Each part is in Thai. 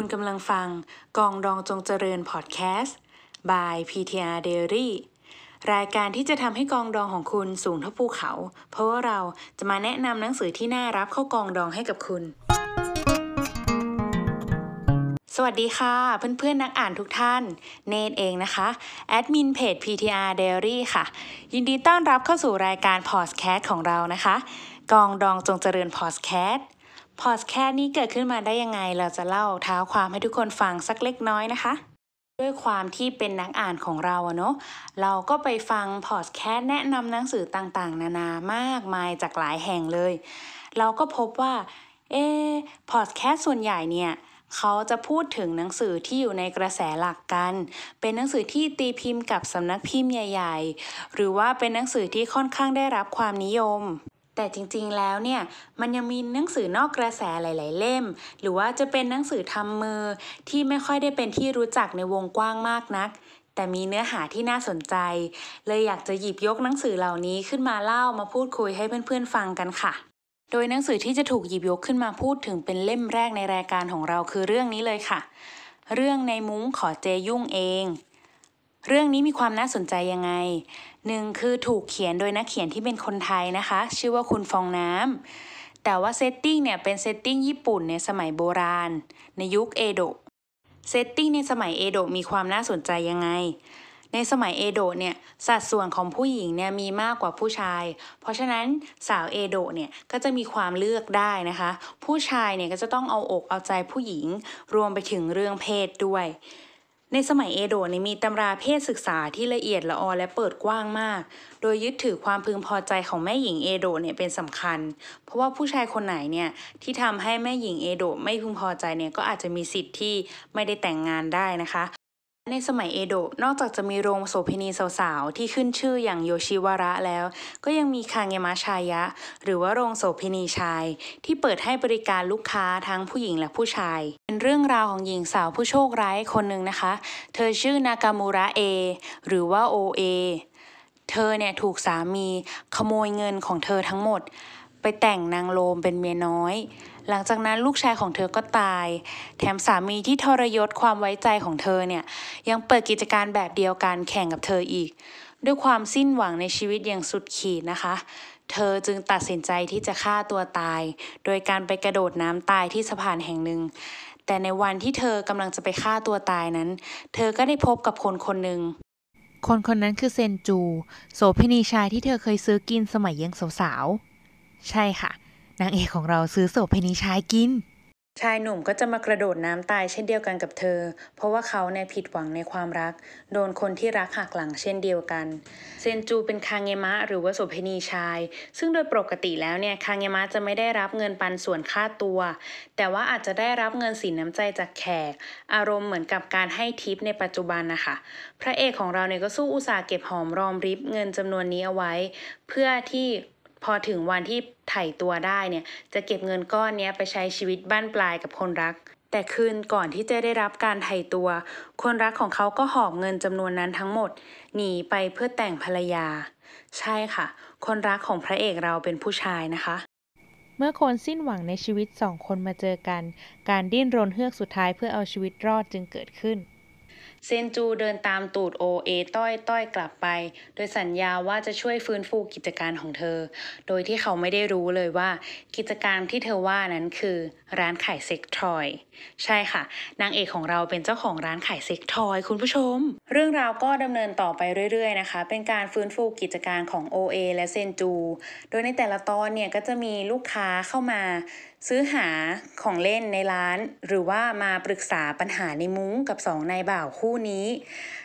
คุณกำลังฟังกองดองจงเจริญพอดแคสต์ by PTR Diary รายการที่จะทำให้กองดองของคุณสูงเท่าภูเขา เพราะว่าเราจะมาแนะนำหนังสือที่น่ารับเข้ากองดองให้กับคุณ สวัสดีค่ะ เพื่อนๆนักอ่านทุกท่าน เนตเองนะคะ แอดมินเพจ PTR Diary ค่ะ ยินดีต้อนรับเข้าสู่รายการพอดแคสต์ของเรานะคะ กองดองจงเจริญพอดแคสต์ พอดแคสต์นี้เกิดขึ้นมาได้ยังไง เราจะเล่าเท้าความให้ทุกคนฟังสักเล็กน้อยนะคะ ด้วยความที่เป็นนักอ่านของเราเนาะเราก็ไปฟังพอดแคสต์แนะนำหนังสือต่างๆ นานามากมายจากหลายแห่งเลย เราก็พบว่า เอพอดแคสต์ส่วนใหญ่เนี่ยเขาจะพูดถึงหนังสือที่อยู่ในกระแสหลักกัน เป็นหนังสือที่ตีพิมพ์กับสำนักพิมพ์ใหญ่ ๆ หรือว่าเป็นหนังสือที่ค่อนข้างได้รับความนิยม แต่จริงๆแล้วเนี่ยมันยังมีหนังสือนอกกระแสหลาย ๆ เล่ม หรือว่าจะเป็นหนังสือทำมือที่ไม่ค่อยได้เป็นที่รู้จักในวงกว้างมากนัก แต่มีเนื้อหาที่น่าสนใจ เลยอยากจะหยิบยกหนังสือเหล่านี้ขึ้นมาเล่ามาพูดคุยให้เพื่อนๆฟังกันค่ะโดยหนังสือที่จะถูกหยิบยกขึ้นมาพูดถึงเป็นเล่มแรกในรายการของเราคือเรื่องนี้เลยค่ะ เรื่องในมุ้งขอเจยุ่งเอง เรื่องนี้มีความน่าสนใจยังไง หนึ่งคือถูกเขียนโดยนักเขียนที่เป็นคนไทยนะคะ ชื่อว่าคุณฟองน้ำแต่ว่า setting เนี่ยเป็น setting ญี่ปุ่นในสมัยโบราณ ในยุคเอโดะ setting ในสมัยเอโดะมีความน่าสนใจยังไง ในสมัยเอโดะเนี่ยสัดส่วนของผู้หญิงเนี่ยมีมากกว่าผู้ชาย เพราะฉะนั้นสาวเอโดะเนี่ยก็จะมีความเลือกได้นะคะ ผู้ชายเนี่ยก็จะต้องเอาอกเอาใจผู้หญิง รวมไปถึงเรื่องเพศด้วย ในสมัยเอโดะเนี่ยมีตำราเพศศึกษาที่ละเอียดละออและเปิดกว้างมาก โดยยึดถือความพึงพอใจของแม่หญิงเอโดะเนี่ยเป็นสำคัญ เพราะว่าผู้ชายคนไหนเนี่ยที่ทำให้แม่หญิงเอโดะไม่พึงพอใจเนี่ยก็อาจจะมีสิทธิ์ที่ไม่ได้แต่งงานได้นะคะ ในสมัยเอโดะ นอกจากจะมีโรงโสเภณีสาวๆ ที่ขึ้นชื่ออย่างโยชิวาระแล้ว ก็ยังมีคางเงมะชายะ หรือว่าโรงโสเภณีชาย ที่เปิดให้บริการลูกค้าทั้งผู้หญิงและผู้ชาย เป็นเรื่องราวของหญิงสาวผู้โชคร้ายคนหนึ่งนะคะ เธอชื่อนากามูระเอ หรือว่าโอเอ เธอเนี่ยถูกสามีขโมยเงินของเธอทั้งหมด ไปแต่งนางโลมเป็นเมียน้อย หลังจากนั้นลูกชายของเธอก็ตาย แถมสามีที่ทรยศความไว้ใจของเธอเนี่ย ยังเปิดกิจการแบบเดียวกันแข่งกับเธออีก ด้วยความสิ้นหวังในชีวิตอย่างสุดขีดนะคะ เธอจึงตัดสินใจที่จะฆ่าตัวตาย โดยการไปกระโดดน้ำตายที่สะพานแห่งหนึ่งแต่ในวันที่เธอกำลังจะไปฆ่าตัวตายนั้น เธอก็ได้พบกับคนคนหนึ่ง คนคนนั้นคือเซนจู โสเภณีชายที่เธอเคยซื้อกินสมัยยังสาวๆ ใช่ค่ะ นางเอกของเราซื้อโสเภณีชายกิน ชายหนุ่มก็จะมากระโดดน้ำตายเช่นเดียวกันกับเธอ เพราะว่าเขาเนี่ยผิดหวังในความรัก โดนคนที่รักหักหลังเช่นเดียวกัน เซนจูเป็นคางเงมะหรือว่าโสเภณีชาย ซึ่งโดยปกติแล้วเนี่ยคางเงมะจะไม่ได้รับเงินปันส่วนค่าตัว แต่ว่าอาจจะได้รับเงินสินน้ำใจจากแขก อารมณ์เหมือนกับการให้ทิปในปัจจุบันนะคะ พระเอกของเราเนี่ยก็สู้อุตสาห์เก็บหอมรอมริบเงินจำนวนนี้เอาไว้ เพื่อที่ พอถึงวันที่ไถ่ตัวได้เนี่ย จะเก็บเงินก้อนนี้ไปใช้ชีวิตบ้านปลายกับคนรัก แต่คืนก่อนที่จะได้รับการไถ่ตัว คนรักของเขาก็หอบเงินจำนวนนั้นทั้งหมด หนีไปเพื่อแต่งภรรยา ใช่ค่ะ คนรักของพระเอกเราเป็นผู้ชายนะคะ เมื่อคนสิ้นหวังในชีวิตสองคนมาเจอกัน การดิ้นรนเฮือกสุดท้ายเพื่อเอาชีวิตรอดจึงเกิดขึ้น เซนจูเดินตามตูดโอเอต้อยต้อยกลับไป โดยสัญญาว่าจะช่วยฟื้นฟูกิจการของเธอ โดยที่เขาไม่ได้รู้เลยว่า กิจการที่เธอว่านั้นคือ ร้านขาย sex toy ใช่ค่ะ นางเอกของเราเป็นเจ้าของร้านขาย sex toy คุณผู้ชม เรื่องราวก็ดำเนินต่อไปเรื่อยๆนะคะ เป็นการฟื้นฟูกิจการของ โอเอ และเซนจู โดยในแต่ละตอนเนี่ยก็จะมีลูกค้าเข้ามา ซื้อหาของเล่นในร้าน หรือว่ามาปรึกษาปัญหาในมุ้งกับสองนายบ่าวคู่นี้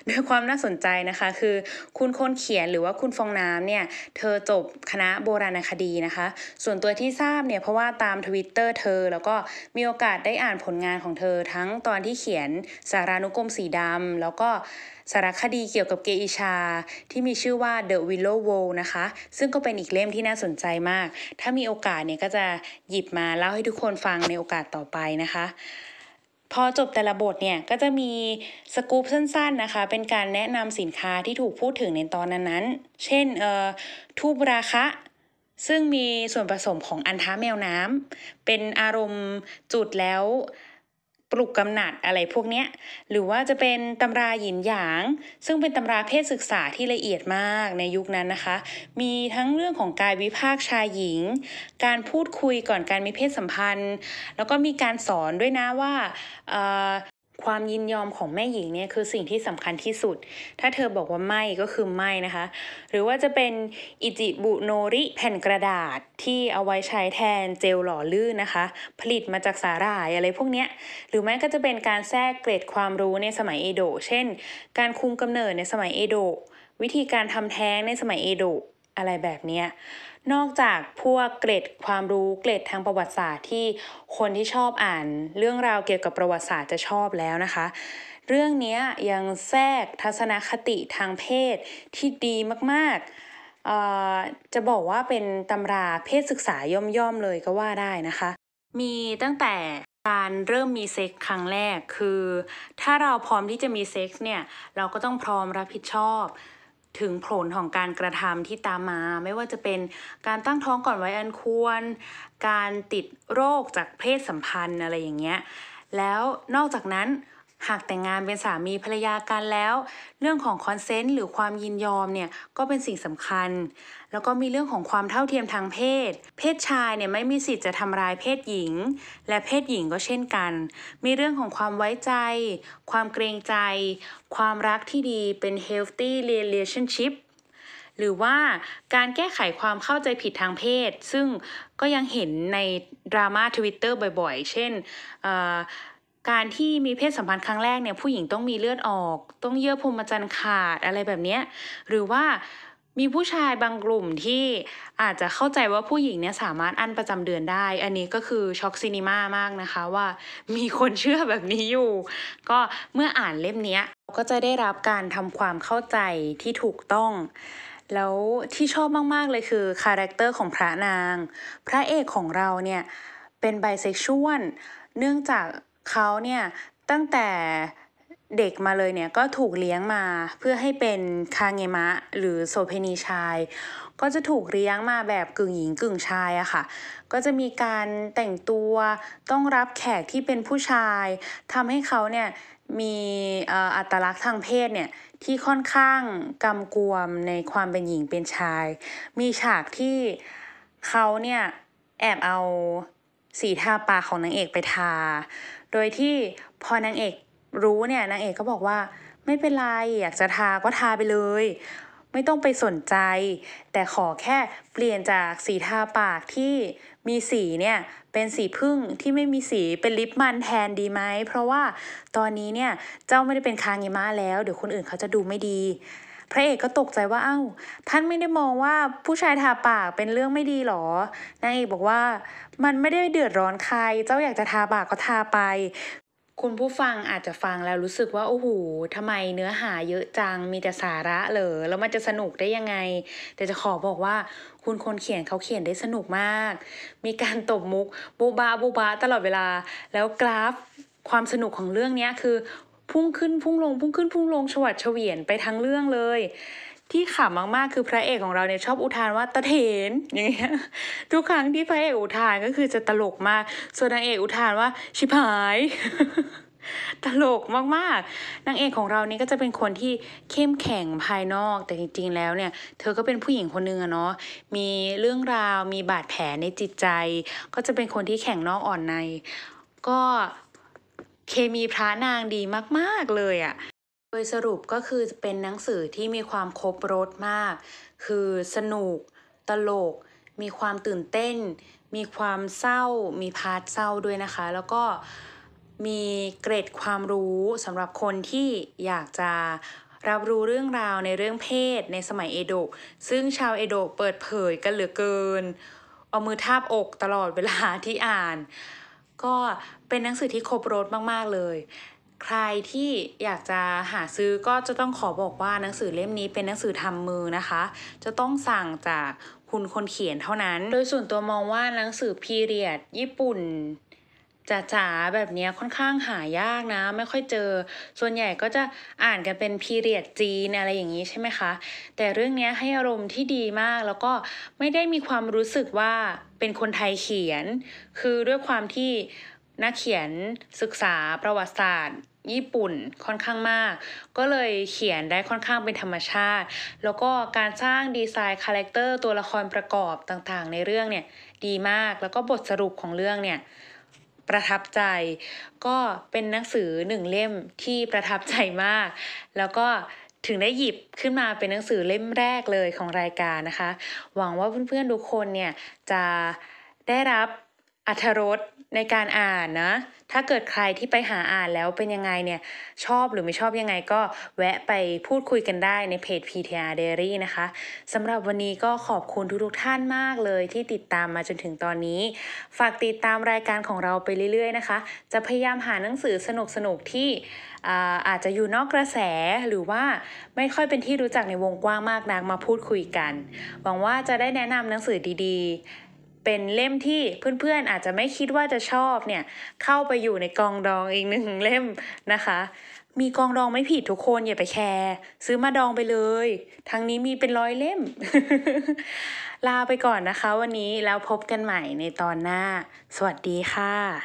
ด้วยความน่าสนใจนะคะ คือคุณคนเขียนหรือว่าคุณฟองน้ำเนี่ยเธอจบคณะโบราณคดีนะคะ ส่วนตัวที่ทราบเนี่ยเพราะว่าตามทวิตเตอร์เธอ แล้วก็มีโอกาสได้อ่านผลงานของเธอ ทั้งตอนที่เขียนสารานุกรมสีดำแล้วก็ สารคดีเกี่ยวกับเกอิชา ที่มีชื่อว่า The Willow w o l นะคะ ซึ่งก็เป็นอีกเล่มที่น่าสนใจมาก ถ้ามีโอกาสเนี่ยก็จะหยิบมาเล่าให้ทุกคนฟังในโอกาสต่อไปนะคะ พอจบแต่ละบทเนี่ยก็จะมีสกู๊ปสั้นๆนะคะ เป็นการแนะนำสินค้าที่ถูกพูดถึงในตอนนั้นๆ เช่นเอ่อทูบราคะซึ่งมีส่วนผสมของอันท้าแมวน้ำเป็นอารมณ์จุดแล้ว ปลุกกำหนัดอะไรพวกเนี้ยหรือว่าจะเป็นตำราหยินหยาง ซึ่งเป็นตำราเพศศึกษาที่ละเอียดมากในยุคนั้นนะคะ มีทั้งเรื่องของกายวิภาคชายหญิง การพูดคุยก่อนการมีเพศสัมพันธ์ แล้วก็มีการสอนด้วยนะว่า ความยินยอมของแม่หญิงเนี่ยคือสิ่งที่สำคัญที่สุด ถ้าเธอบอกว่าไม่ก็คือไม่นะคะ หรือว่าจะเป็นอิจิบุโนริแผ่นกระดาษที่เอาไว้ใช้แทนเจลหล่อลื่นนะคะ ผลิตมาจากสาหร่ายอะไรพวกเนี้ย หรือแม้ก็จะเป็นการแทรกเกร็ดความรู้ในสมัยเอโดะ เช่น การคุมกำเนิดในสมัยเอโดะ วิธีการทำแท้งในสมัยเอโดะ อะไรแบบนี้นอกจากพวกเกร็ดความรู้เกร็ดทางประวัติศาสตร์ที่คนที่ชอบอ่าน เรื่องราวเกี่ยวกับประวัติศาสตร์จะชอบแล้วนะคะ เรื่องนี้ยังแทรกทัศนคติทางเพศที่ดีมากๆเอ่จะบอกว่าเป็นตำราเพศศึกษาย่อมๆเลยก็ว่าได้นะคะ มีตั้งแต่การเริ่มมีเซ็กส์ครั้งแรกคือ ถ้าเราพร้อมที่จะมีเซ็กส์เนี่ยเราก็ต้องพร้อมรับผิดชอบ ถึงผลของการกระทำที่ตามมา ไม่ว่าจะเป็นการตั้งท้องก่อนวัยอันควร การติดโรคจากเพศสัมพันธ์อะไรอย่างเงี้ยแล้วนอกจากนั้น หากแต่งงานเป็นสามีภรรยากันแล้ว เรื่องของ consent หรือความยินยอมเนี่ยก็เป็นสิ่งสำคัญ แล้วก็มีเรื่องของความเท่าเทียมทางเพศ เพศชายเนี่ยไม่มีสิทธิ์จะทำร้ายเพศหญิง และเพศหญิงก็เช่นกัน มีเรื่องของความไว้ใจ ความเกรงใจ ความรักที่ดีเป็น healthy relationship หรือว่าการแก้ไขความเข้าใจผิดทางเพศ ซึ่งก็ยังเห็นในดราม่าทวิตเตอร์บ่อยๆ เช่นการที่มีเพศสัมพันธ์ครั้งแรกเนี่ยผู้หญิงต้องมีเลือดออก ต้องเยื่อพรมจรรย์ขาดอะไรแบบนี้หรือว่ามีผู้ชายบางกลุ่มที่อาจจะเข้าใจว่าผู้หญิงเนี่ยสามารถอั้นประจำเดือนได้ อันนี้ก็คือ shock cinema มากนะคะว่ามีคนเชื่อแบบนี้อยู่ ก็เมื่ออ่านเล่มนี้ก็จะได้รับการทำความเข้าใจที่ถูกต้อง แล้วที่ชอบมาก ๆ เลยคือ character ของพระนาง พระเอกของเราเนี่ยเป็นไบเซ็กชวลเนื่องจาก เขาเนี่ยตั้งแต่เด็กมาเลยเนี่ยก็ถูกเลี้ยงมาเพื่อให้เป็นคาเงมะ หรือโสเพณีชาย ก็จะถูกเลี้ยงมาแบบกึ่งหญิงกึ่งชายอะค่ะ ก็จะมีการแต่งตัวต้องรับแขกที่เป็นผู้ชายทำให้เขาเนี่ยมีอัตลักษณ์ทางเพศเนี่ยที่ค่อนข้างกำกวมในความเป็นหญิงเป็นชาย มีฉากที่เขาเนี่ยแอบเอา สีทาปากของนางเอกไปทา โดยที่พอนางเอกรู้เนี่ยนางเอกก็บอกว่า ไม่เป็นไรอยากจะทาก็ทาไปเลย ไม่ต้องไปสนใจ แต่ขอแค่เปลี่ยนจากสีทาปากที่มีสีเนี่ยเป็นสีพึ่งที่ไม่มีสีเป็นลิปมันแทนดีไหมเพราะว่าตอนนี้เนี่ยเจ้าไม่ได้เป็นคางิมะแล้ว เดี๋ยวคนอื่นเขาจะดูไม่ดี พระเอกก็ตกใจว่าเอ้าท่านไม่ได้มองว่าผู้ชายทาปากเป็นเรื่องไม่ดีหรอนางเอกบอกว่า มันไม่ได้เดือดร้อนใคร เจ้าอยากจะทาปากก็ทาไปคุณผู้ฟังอาจจะฟังแล้วรู้สึกว่า โอ้โหทำไมเนื้อหาเยอะจัง มีแต่สาระเหรอ แล้วมันจะสนุกได้ยังไง แต่จะขอบอกว่าคุณคนเขียนเขาเขียนได้สนุกมาก มีการตบมุกบูบาบูบาตลอดเวลา แล้วกราฟความสนุกของเรื่องนี้คือ พุ่งขึ้นพุ่งลงพุ่งขึ้นพุ่งลงฉวัดเฉวียนไปทั้งเรื่องเลย ที่ขำมากๆคือพระเอกของเราเนี่ยชอบอุทานว่าตะเถนอย่างเงี้ยทุกครั้งที่พระเอกอุทานก็คือจะตลกมาก ส่วนนางเอกอุทานว่าชิบหายตลกมากๆ นางเอกของเรานี่ก็จะเป็นคนที่เข้มแข็งภายนอก แต่จริงๆ แล้วเนี่ย เธอก็เป็นผู้หญิงคนหนึ่งอะเนาะ มีเรื่องราว มีบาดแผลในจิตใจ ก็จะเป็นคนที่แข็งนอกอ่อนใน ก็ เคมีพระนางดีมากๆเลยอะโดยสรุปก็คือเป็นหนังสือที่มีความครบรสมาก คือสนุก ตลก มีความตื่นเต้น มีความเศร้า มีพาร์ทเศร้าด้วยนะคะ แล้วก็มีเกร็ดความรู้สำหรับคนที่อยากจะรับรู้เรื่องราวในเรื่องเพศในสมัยเอโดะซึ่งชาวเอโดะเปิดเผยกันเหลือเกิน เอามือทาบอกตลอดเวลาที่อ่าน ก็เป็นหนังสือที่ครบรถมาก ๆ เลย ใครที่อยากจะหาซื้อก็จะต้องขอบอกว่าหนังสือเล่มนี้เป็นหนังสือทำมือนะคะ จะต้องสั่งจากคุณคนเขียนเท่านั้น โดยส่วนตัวมองว่าหนังสือพีเรียด ญี่ปุ่น จ๋าๆแบบนี้ค่อนข้างหายากนะ ไม่ค่อยเจอ ส่วนใหญ่ก็จะอ่านกันเป็นพีเรียดจีนอะไรอย่างนี้ใช่ไหมคะ แต่เรื่องนี้ให้อารมณ์ที่ดีมาก แล้วก็ไม่ได้มีความรู้สึกว่าเป็นคนไทยเขียน คือด้วยความที่นักเขียนศึกษาประวัติศาสตร์ ญี่ปุ่นค่อนข้างมาก ก็เลยเขียนได้ค่อนข้างเป็นธรรมชาติ แล้วก็การสร้างดีไซน์ character ตัวละครประกอบต่างๆ ในเรื่องเนี่ยดีมากแล้วก็บทสรุปของเรื่องเนี่ย ประทับใจ ก็เป็นหนังสือหนึ่งเล่มที่ประทับใจมาก แล้วก็ถึงได้หยิบขึ้นมาเป็นหนังสือเล่มแรกเลยของรายการนะคะ หวังว่าเพื่อนๆทุกคนเนี่ยจะได้รับ อรรถรสในการอ่านนะ ถ้าเกิดใครที่ไปหาอ่านแล้วเป็นยังไงเนี่ย ชอบหรือไม่ชอบยังไงก็แวะไปพูดคุยกันได้ในเพจ PTR Diary นะคะสำหรับวันนี้ก็ขอบคุณทุกๆท่านมากเลยที่ติดตามมาจนถึงตอนนี้ ฝากติดตามรายการของเราไปเรื่อยๆนะคะ จะพยายามหาหนังสือสนุกๆที่อาอาจจะอยู่นอกกระแสหรือว่าไม่ค่อยเป็นที่รู้จักในวงกว้างมากนักมาพูดคุยกัน หวังว่าจะได้แนะนำหนังสือดีๆ เป็นเล่มที่เพื่อนๆอาจจะไม่คิดว่าจะชอบเนี่ยเข้าไปอยู่ในกองดองอีกหนึ่งเล่มนะคะ มีกองดองไม่ผิดทุกคนอย่าไปแคร์ซื้อมาดองไปเลย ทั้งนี้มีเป็นร้อยเล่ม ลาไปก่อนนะคะวันนี้แล้วพบกันใหม่ในตอนหน้า สวัสดีค่ะ